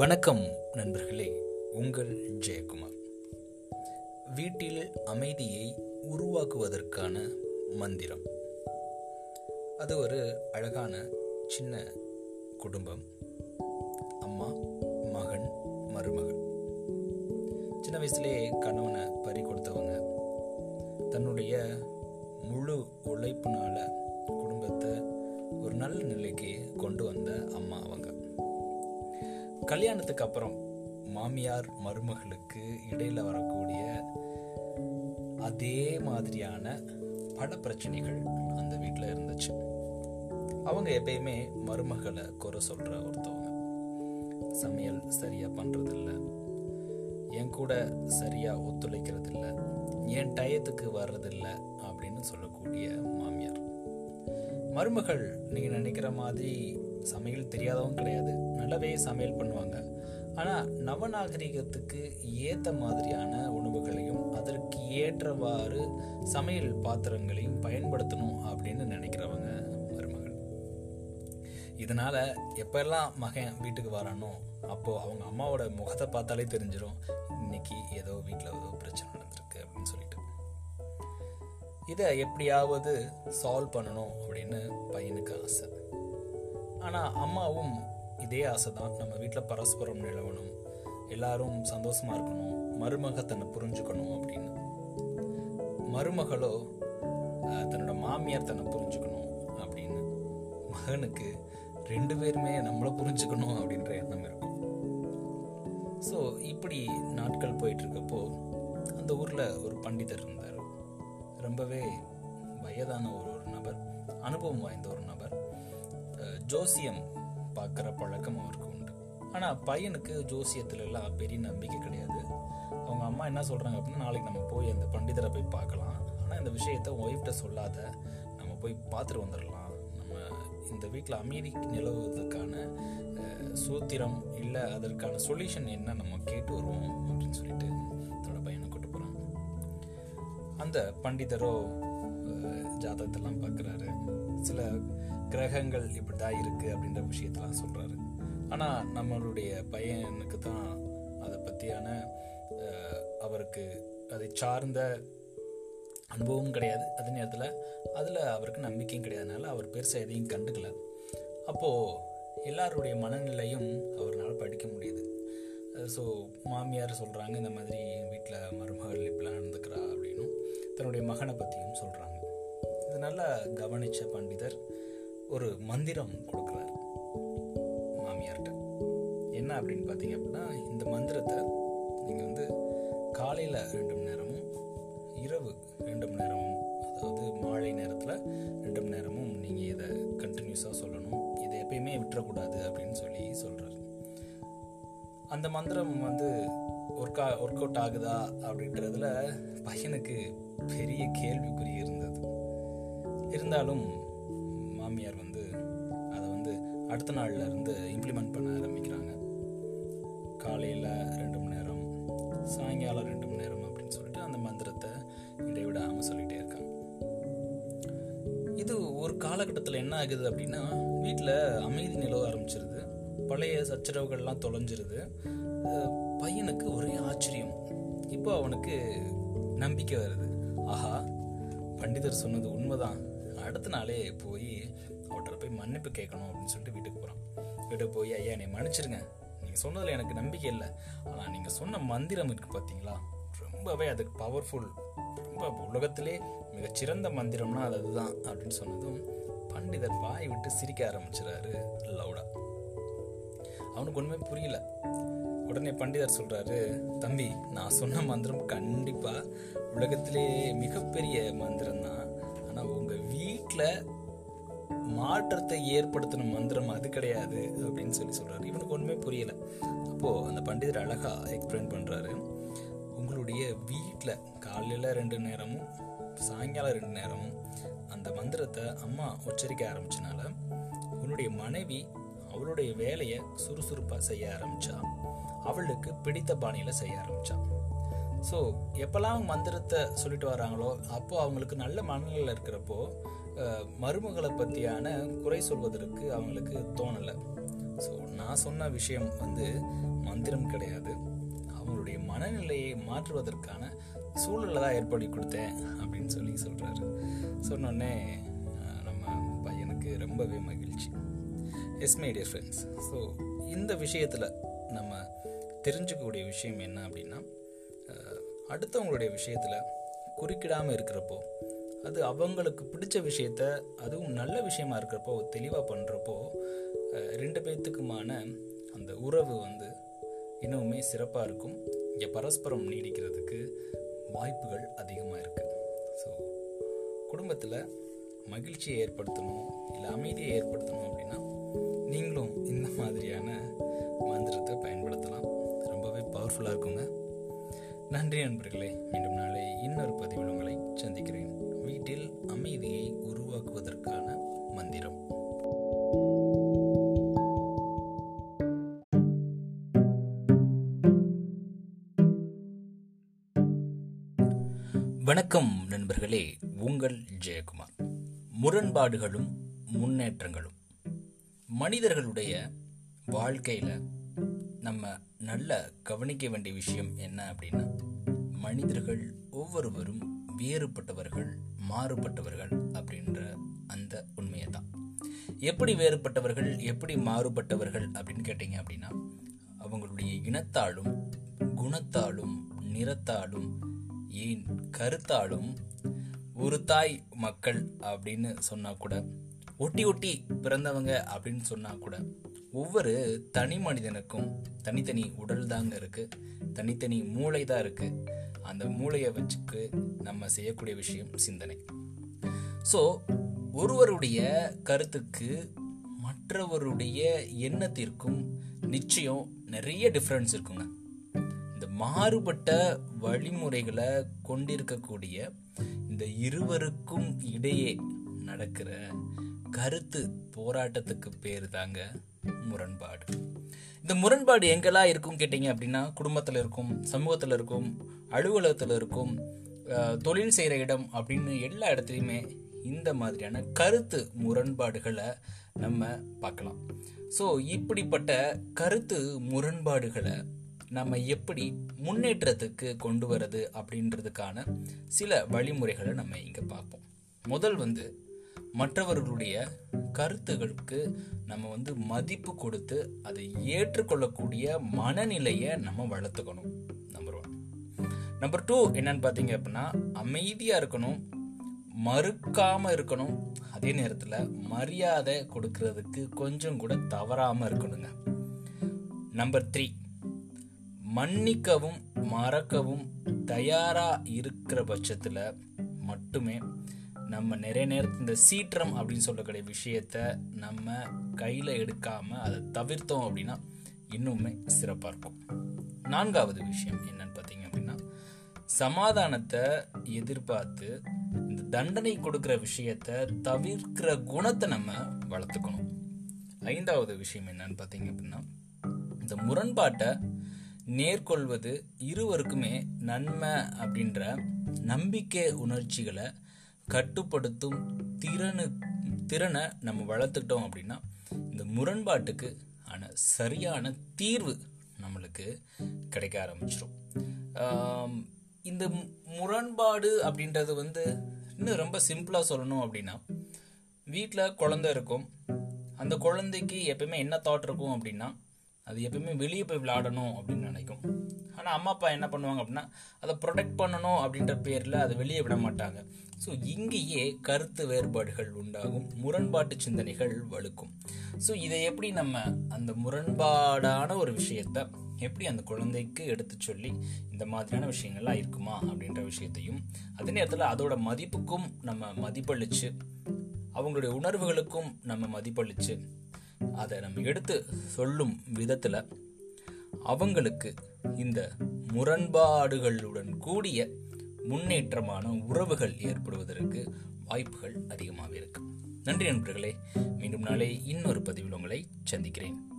வணக்கம் நண்பர்களே உங்கள் ஜெயக்குமார். வீட்டில் அமைதியை உருவாக்குவதற்கான மந்திரம். அது ஒரு அழகான சின்ன குடும்பம். அம்மா மகன் மருமகள். சின்ன வயசுலேயே கணவனை பறி கொடுத்தவங்க. தன்னுடைய முழு உழைப்புனால குடும்பத்தை ஒரு நல்ல நிலைக்கு கொண்டு வந்த அம்மா அவங்க. கல்யாணத்துக்கு அப்புறம் மாமியார் மருமகளுக்கு இடையில வரக்கூடிய அதே மாதிரியான பல பிரச்சனைகள் அந்த வீட்டில் இருந்துச்சு. அவங்க எப்பயுமே மருமகளை குறை சொல்கிற ஒருத்தவங்க. சமையல் சரியாக பண்ணுறதில்ல என் கூட சரியாக ஒத்துழைக்கிறதில்ல. என் டயத்துக்கு வர்றதில்ல அப்படின்னு சொல்லக்கூடிய மாமியார். மருமகள் நீங்கள் நினைக்கிற மாதிரி சமையல் தெரியாதவங்க கிடையாது. நல்லாவே சமையல் பண்ணுவாங்க. ஆனா நவநாகரிகத்துக்கு ஏத்த மாதிரியான உணவுகளையும் அதற்கு ஏற்றவாறு சமையல் பாத்திரங்களையும் பயன்படுத்தணும் அப்படின்னு நினைக்கிறவங்க மருமகள். இதனால எப்பெல்லாம் மகன் வீட்டுக்கு வரானோ அப்போ அவங்க அம்மாவோட முகத்தை பார்த்தாலே தெரிஞ்சிடும் இன்னைக்கு ஏதோ வீட்டில் ஏதோ பிரச்சனை நடந்திருக்கு அப்படின்னு சொல்லிட்டு. இதை எப்படியாவது சால்வ் பண்ணணும் அப்படின்னு பையனுக்கு ஆசை. ஆனால் அம்மாவும் இதே ஆசை தான் நம்ம வீட்டில் பரஸ்பரம் நிலவணும். எல்லாரும் சந்தோஷமா இருக்கணும். மருமக தன்னை புரிஞ்சுக்கணும் அப்படின்னு. மருமகளோ தன்னோட மாமியார் தன்னை புரிஞ்சுக்கணும் அப்படின்னு. மகனுக்கு ரெண்டு பேருமே நம்மளை புரிஞ்சுக்கணும் அப்படின்ற எண்ணம் இருக்கும். ஸோ இப்படி நாட்கள் போயிட்டு இருக்கப்போ அந்த ஊரில் ஒரு பண்டிதர் இருந்தார். ரொம்பவே வயதான ஒரு ஒரு நபர் அனுபவம் வாய்ந்த ஒரு நபர். ஜோசியம் பார்க்குற பழக்கம் அவருக்கு உண்டு. ஆனால் பையனுக்கு ஜோசியத்துல எல்லாம் பெரிய நம்பிக்கை கிடையாது. அவங்க அம்மா என்ன சொல்கிறாங்க அப்படின்னா நாளைக்கு நம்ம போய் அந்த பண்டிதரை போய் பார்க்கலாம். ஆனால் இந்த விஷயத்த ஒய்ஃப்ட்ட சொல்லாத. நம்ம போய் பார்த்துட்டு வந்துடலாம். நம்ம இந்த வீட்டில் அமைதி நிலவுவதற்கான சூத்திரம் இல்லை அதற்கான சொல்யூஷன் என்ன நம்ம கேட்டு வருவோம் அப்படின்னு சொல்லிட்டு தன்னோட பையனை கூட்டு போகிறாங்க அந்த பண்டிதரோ ஜாதகத்தெல்லாம் பார்க்குறாரு. சில கிரகங்கள் இப்படி தான் இருக்கு அப்படின்ற விஷயத்தெல்லாம் சொல்றாரு. ஆனால் நம்மளுடைய பையனுக்கு தான் அதை பற்றியான அவருக்கு அதை சார்ந்த அனுபவம் கிடையாது. அதே நேரத்தில் அதில் அவருக்கு நம்பிக்கையும் கிடையாதுனால அவர் பெருசாக எதையும் கண்டுக்கல. அப்போது எல்லாருடைய மனநிலையும் அவரால் படிக்க முடியுது. ஸோ மாமியார் சொல்கிறாங்க இந்த மாதிரி வீட்டில் மருமகள் இப்படிலாம் நடந்துக்கிறா அப்படின்னும். தன்னுடைய மகனை பற்றியும் சொல்கிறாங்க நல்லா கவனித்த பண்டிதர் ஒரு மந்திரம் கொடுக்குறார். மாமியார்கிட்ட. என்ன அப்படின்னு பார்த்தீங்க அப்படின்னா இந்த மந்திரத்தை நீங்கள் வந்து காலையில் ரெண்டு மணி நேரமும் இரவு ரெண்டு மணி நேரமும் அதாவது மாலை நேரத்தில் ரெண்டு மணி நேரமும் நீங்கள் இதை கண்டினியூஸாக சொல்லணும். இதை எப்பயுமே விட்டுறக்கூடாது அப்படின்னு சொல்லி சொல்கிறார் அந்த மந்திரம் வந்து ஒர்க் ஒர்க் அவுட் ஆகுதா அப்படின்றதுல பையனுக்கு பெரிய கேள்விக்குறி இருந்தது. இருந்தாலும் மாமியார் வந்து அதை வந்து அடுத்த நாளில் இருந்து இம்ப்ளிமெண்ட் பண்ண ஆரம்பிக்கிறாங்க. காலையில் ரெண்டு மணி நேரம் சாயங்காலம் ரெண்டு மணி நேரம் அப்படின்னு சொல்லிட்டு அந்த மந்திரத்தை இடைவிடாமல் சொல்லிகிட்டே இருக்காங்க. இது ஒரு காலகட்டத்தில் என்ன ஆகுது அப்படின்னா வீட்டில் அமைதி நிலவ ஆரம்பிச்சிருது. பழைய சச்சரவுகள்லாம் தொலைஞ்சிருது. பையனுக்கு ஒரே ஆச்சரியம். இப்போ அவனுக்கு நம்பிக்கை வருது. ஆஹா பண்டிதர் சொன்னது உண்மைதான். அடுத்த நாளே போய் அவர்கிட்ட போய் மன்னிப்பு கேட்கணும் அப்படின்னு சொல்லிட்டு வீட்டுக்கு போகிறான் வீட்டுக்கு போய் ஐயா என்னை மன்னிச்சிருங்க. நீங்கள் சொன்னதில் எனக்கு நம்பிக்கை இல்லை. ஆனால் நீங்கள் சொன்ன மந்திரம் இருக்கு பார்த்தீங்களா ரொம்பவே அதுக்கு பவர்ஃபுல் ரொம்ப உலகத்திலே மிகச்சிறந்த மந்திரம்னா அது அதுதான் அப்படின்னு சொன்னதும் பண்டிதர் வாய் விட்டு சிரிக்க ஆரம்பிச்சிடாரு லவுடா அவனுக்கு ஒண்ணுமே புரியல. உடனே பண்டிதர் சொல்றாரு தம்பி நான் சொன்ன மந்திரம் கண்டிப்பா உலகத்திலே மிகப்பெரிய மந்திரம் தான் ஆனா உங்க வீட்டில் மாற்றத்தை ஏற்படுத்தின மந்திரம் அது கிடையாது அப்படின்னு சொல்லி சொல்கிறாரு இவனுக்கு ஒன்றுமே புரியலை. அப்போது அந்த பண்டிதர் அழகா எக்ஸ்பிளைன் பண்ணுறாரு உங்களுடைய வீட்டில் காலையில் ரெண்டு நேரமும் சாயங்காலம் ரெண்டு நேரமும் அந்த மந்திரத்தை அம்மா உச்சரிக்க ஆரம்பிச்சனால உன்னுடைய மனைவி அவளுடைய வேலையை சுறுசுறுப்பாக செய்ய ஆரம்பிச்சா. அவளுக்கு பிடித்த பாணியில் செய்ய ஆரம்பித்தான் ஸோ எப்போல்லாம் அவங்க மந்திரத்தை சொல்லிட்டு வராங்களோ அப்போது அவங்களுக்கு நல்ல மனநிலையில் இருக்கிறப்போ மருமகளை பற்றியான குறை சொல்வதற்கு அவங்களுக்கு தோணலை. ஸோ நான் சொன்ன விஷயம் வந்து மந்திரம் கிடையாது. அவங்களுடைய மனநிலையை மாற்றுவதற்கான சூழலை தான் ஏற்படுத்தி கொடுத்தேன் அப்படின்னு சொல்லி சொல்கிறாரு சொன்னோடனே நம்ம பையனுக்கு ரொம்பவே மகிழ்ச்சி. Yes my dear friends so இந்த விஷயத்தில் நம்ம தெரிஞ்சுக்கக்கூடிய விஷயம் என்ன அப்படின்னா அடுத்தவங்களுடைய விஷயத்தில் குறுக்கிடாமல் இருக்கிறப்போ அது அவங்களுக்கு பிடிச்ச விஷயத்த அதுவும் நல்ல விஷயமா இருக்கிறப்போ தெளிவாக பண்ணுறப்போ ரெண்டு பேர்த்துக்குமான அந்த உறவு வந்து இன்னுமே சிறப்பாக இருக்கும். இங்கே பரஸ்பரம் நீடிக்கிறதுக்கு வாய்ப்புகள் அதிகமாக இருக்குது ஸோ குடும்பத்தில் மகிழ்ச்சியை ஏற்படுத்தணும் இல்லை அமைதியை ஏற்படுத்தணும் அப்படின்னா நீங்களும் இந்த மாதிரியான மந்திரத்தை பயன்படுத்தலாம். ரொம்பவே பவர்ஃபுல்லாக இருக்குங்க. நன்றி நண்பர்களே மீண்டும் நாளை இன்னொரு பதிவில் உங்களை சந்திக்கிறேன். வீட்டில் அமைதியை உருவாக்குவதற்கான மந்திரம். வணக்கம் நண்பர்களே உங்கள் ஜெயக்குமார். முரண்பாடுகளும் முன்னேற்றங்களும். மனிதர்களுடைய வாழ்க்கையில் நம்ம நல்ல கவனிக்க வேண்டிய விஷயம் என்ன அப்படின்னா மனிதர்கள் ஒவ்வொருவரும் வேறுபட்டவர்கள் மாறுபட்டவர்கள் அப்படின்ற அந்த உண்மையை தான் எப்படி வேறுபட்டவர்கள் எப்படி மாறுபட்டவர்கள் அப்படின்னு கேட்டிங்க அப்படின்னா அவங்களுடைய இனத்தாலும் குணத்தாலும் நிறத்தாலும் ஏன் கருத்தாலும் ஒரு தாய் மக்கள் அப்படின்னு சொன்னா கூட ஒட்டி ஒட்டி பிறந்தவங்க அப்படின்னு சொன்னா கூட ஒவ்வொரு தனி மனிதனுக்கும் தனித்தனி உடல் தாங்க இருக்கு. தனித்தனி மூளை தான் இருக்கு. அந்த மூளையை வச்சுக்கு நம்ம செய்யக்கூடிய விஷயம் சிந்தனை. ஸோ ஒருவருடைய கருத்துக்கு மற்றவருடைய எண்ணத்திற்கும் நிச்சயம் நிறைய டிஃப்ரென்ஸ் இருக்குங்க. இந்த மாறுபட்ட வழிமுறைகளை கொண்டிருக்கக்கூடிய இந்த இருவருக்கும் இடையே நடக்கிற கருத்து போராட்டத்துக்கு பேர் தாங்க முரண்பாடு. இந்த முரண்பாடு எங்கெல்லாம் இருக்கும் கேட்டீங்க அப்படின்னா குடும்பத்தில் இருக்கும் சமூகத்தில் இருக்கும் அலுவலகத்தில் இருக்கும் தொழில் செய்கிற இடம் அப்படின்னு எல்லா இடத்துலையுமே இந்த மாதிரியான கருத்து முரண்பாடுகளை நம்ம பார்க்கலாம். ஸோ இப்படிப்பட்ட கருத்து முரண்பாடுகளை நம்ம எப்படி முன்னேற்றத்துக்கு கொண்டு வரது அப்படின்றதுக்கான சில வழிமுறைகளை நம்ம இங்கே பார்ப்போம். முதல் வந்து மற்றவர்களுடைய கருத்துகளுக்கு நம்ம வந்து மதிப்பு கொடுத்து அதை ஏற்றுக்கொள்ளக்கூடிய மனநிலையை நம்ம வளர்த்துக்கணும் நம்பர் ஒன் நம்பர் டூ என்னன்னு பார்த்தீங்க அப்படின்னா அமைதியாக இருக்கணும் மறுக்காம இருக்கணும். அதே நேரத்தில் மரியாதை கொடுக்கறதுக்கு கொஞ்சம் கூட தவறாம இருக்கணுங்க. நம்பர் த்ரீ மன்னிக்கவும் மறக்கவும் தயாரா இருக்கிற பட்சத்தில் மட்டுமே நம்ம நிறைய நேரத்தில் இந்த சீற்றம் அப்படின்னு சொல்லக்கூடிய விஷயத்த நம்ம கையில் எடுக்காமல் அதை தவிர்த்தோம் அப்படின்னா இன்னுமே சிறப்பாக இருக்கும். நான்காவது விஷயம் என்னன்னு பார்த்தீங்க அப்படின்னா சமாதானத்தை எதிர்பார்த்து இந்த தண்டனை கொடுக்குற விஷயத்த தவிர்க்கிற குணத்தை நம்ம வளர்த்துக்கணும். ஐந்தாவது விஷயம் என்னன்னு பார்த்தீங்க அப்படின்னா இந்த முரண்பாட்டை நேர்கொள்வது இருவருக்குமே நன்மை அப்படின்ற நம்பிக்கை உணர்ச்சிகளை கட்டுப்படுத்தும் திறனு திறனை நம்ம வளர்த்துக்கிட்டோம் அப்படின்னா இந்த முரண்பாட்டுக்கு ஆன சரியான தீர்வு நம்மளுக்கு கிடைக்க ஆரம்பிச்சிடும் இந்த முரண்பாடு அப்படின்றது வந்து இன்னும் ரொம்ப சிம்பிளாக சொல்லணும் அப்படின்னா வீட்டில் குழந்தை இருக்கும். அந்த குழந்தைக்கு எப்பயுமே என்ன தாட் இருக்கும் அப்படின்னா அது எப்பயுமே வெளியே போய் விளையாடணும் அப்படின்னு நினைக்கும். ஆனால் அம்மா அப்பா என்ன பண்ணுவாங்க அப்படின்னா அதை ப்ரொடெக்ட் பண்ணணும் அப்படின்ற பேரில் அதை வெளியே விட மாட்டாங்க. ஸோ இங்கேயே கருத்து வேறுபாடுகள் உண்டாகும் முரண்பாட்டு சிந்தனைகள் வலுக்கும் ஸோ இதை எப்படி நம்ம அந்த முரண்பாடான ஒரு விஷயத்த எப்படி அந்த குழந்தைக்கு எடுத்து சொல்லி இந்த மாதிரியான விஷயங்கள்லாம் இருக்குமா அப்படின்ற விஷயத்தையும் அதே நேரத்தில் அதோட மதிப்புக்கும் நம்ம மதிப்பளிச்சு அவங்களுடைய உணர்வுகளுக்கும் நம்ம மதிப்பளிச்சு அதை நம்ம எடுத்து சொல்லும் விதத்தில் அவங்களுக்கு இந்த முரண்பாடுகளுடன் கூடிய முன்னேற்றமான உறவுகள் ஏற்படுவதற்கு வாய்ப்புகள் அதிகமாக இருக்கு. நன்றி நண்பர்களே. மீண்டும் நாளை இன்னொரு பதிவில் உங்களை சந்திக்கிறேன்.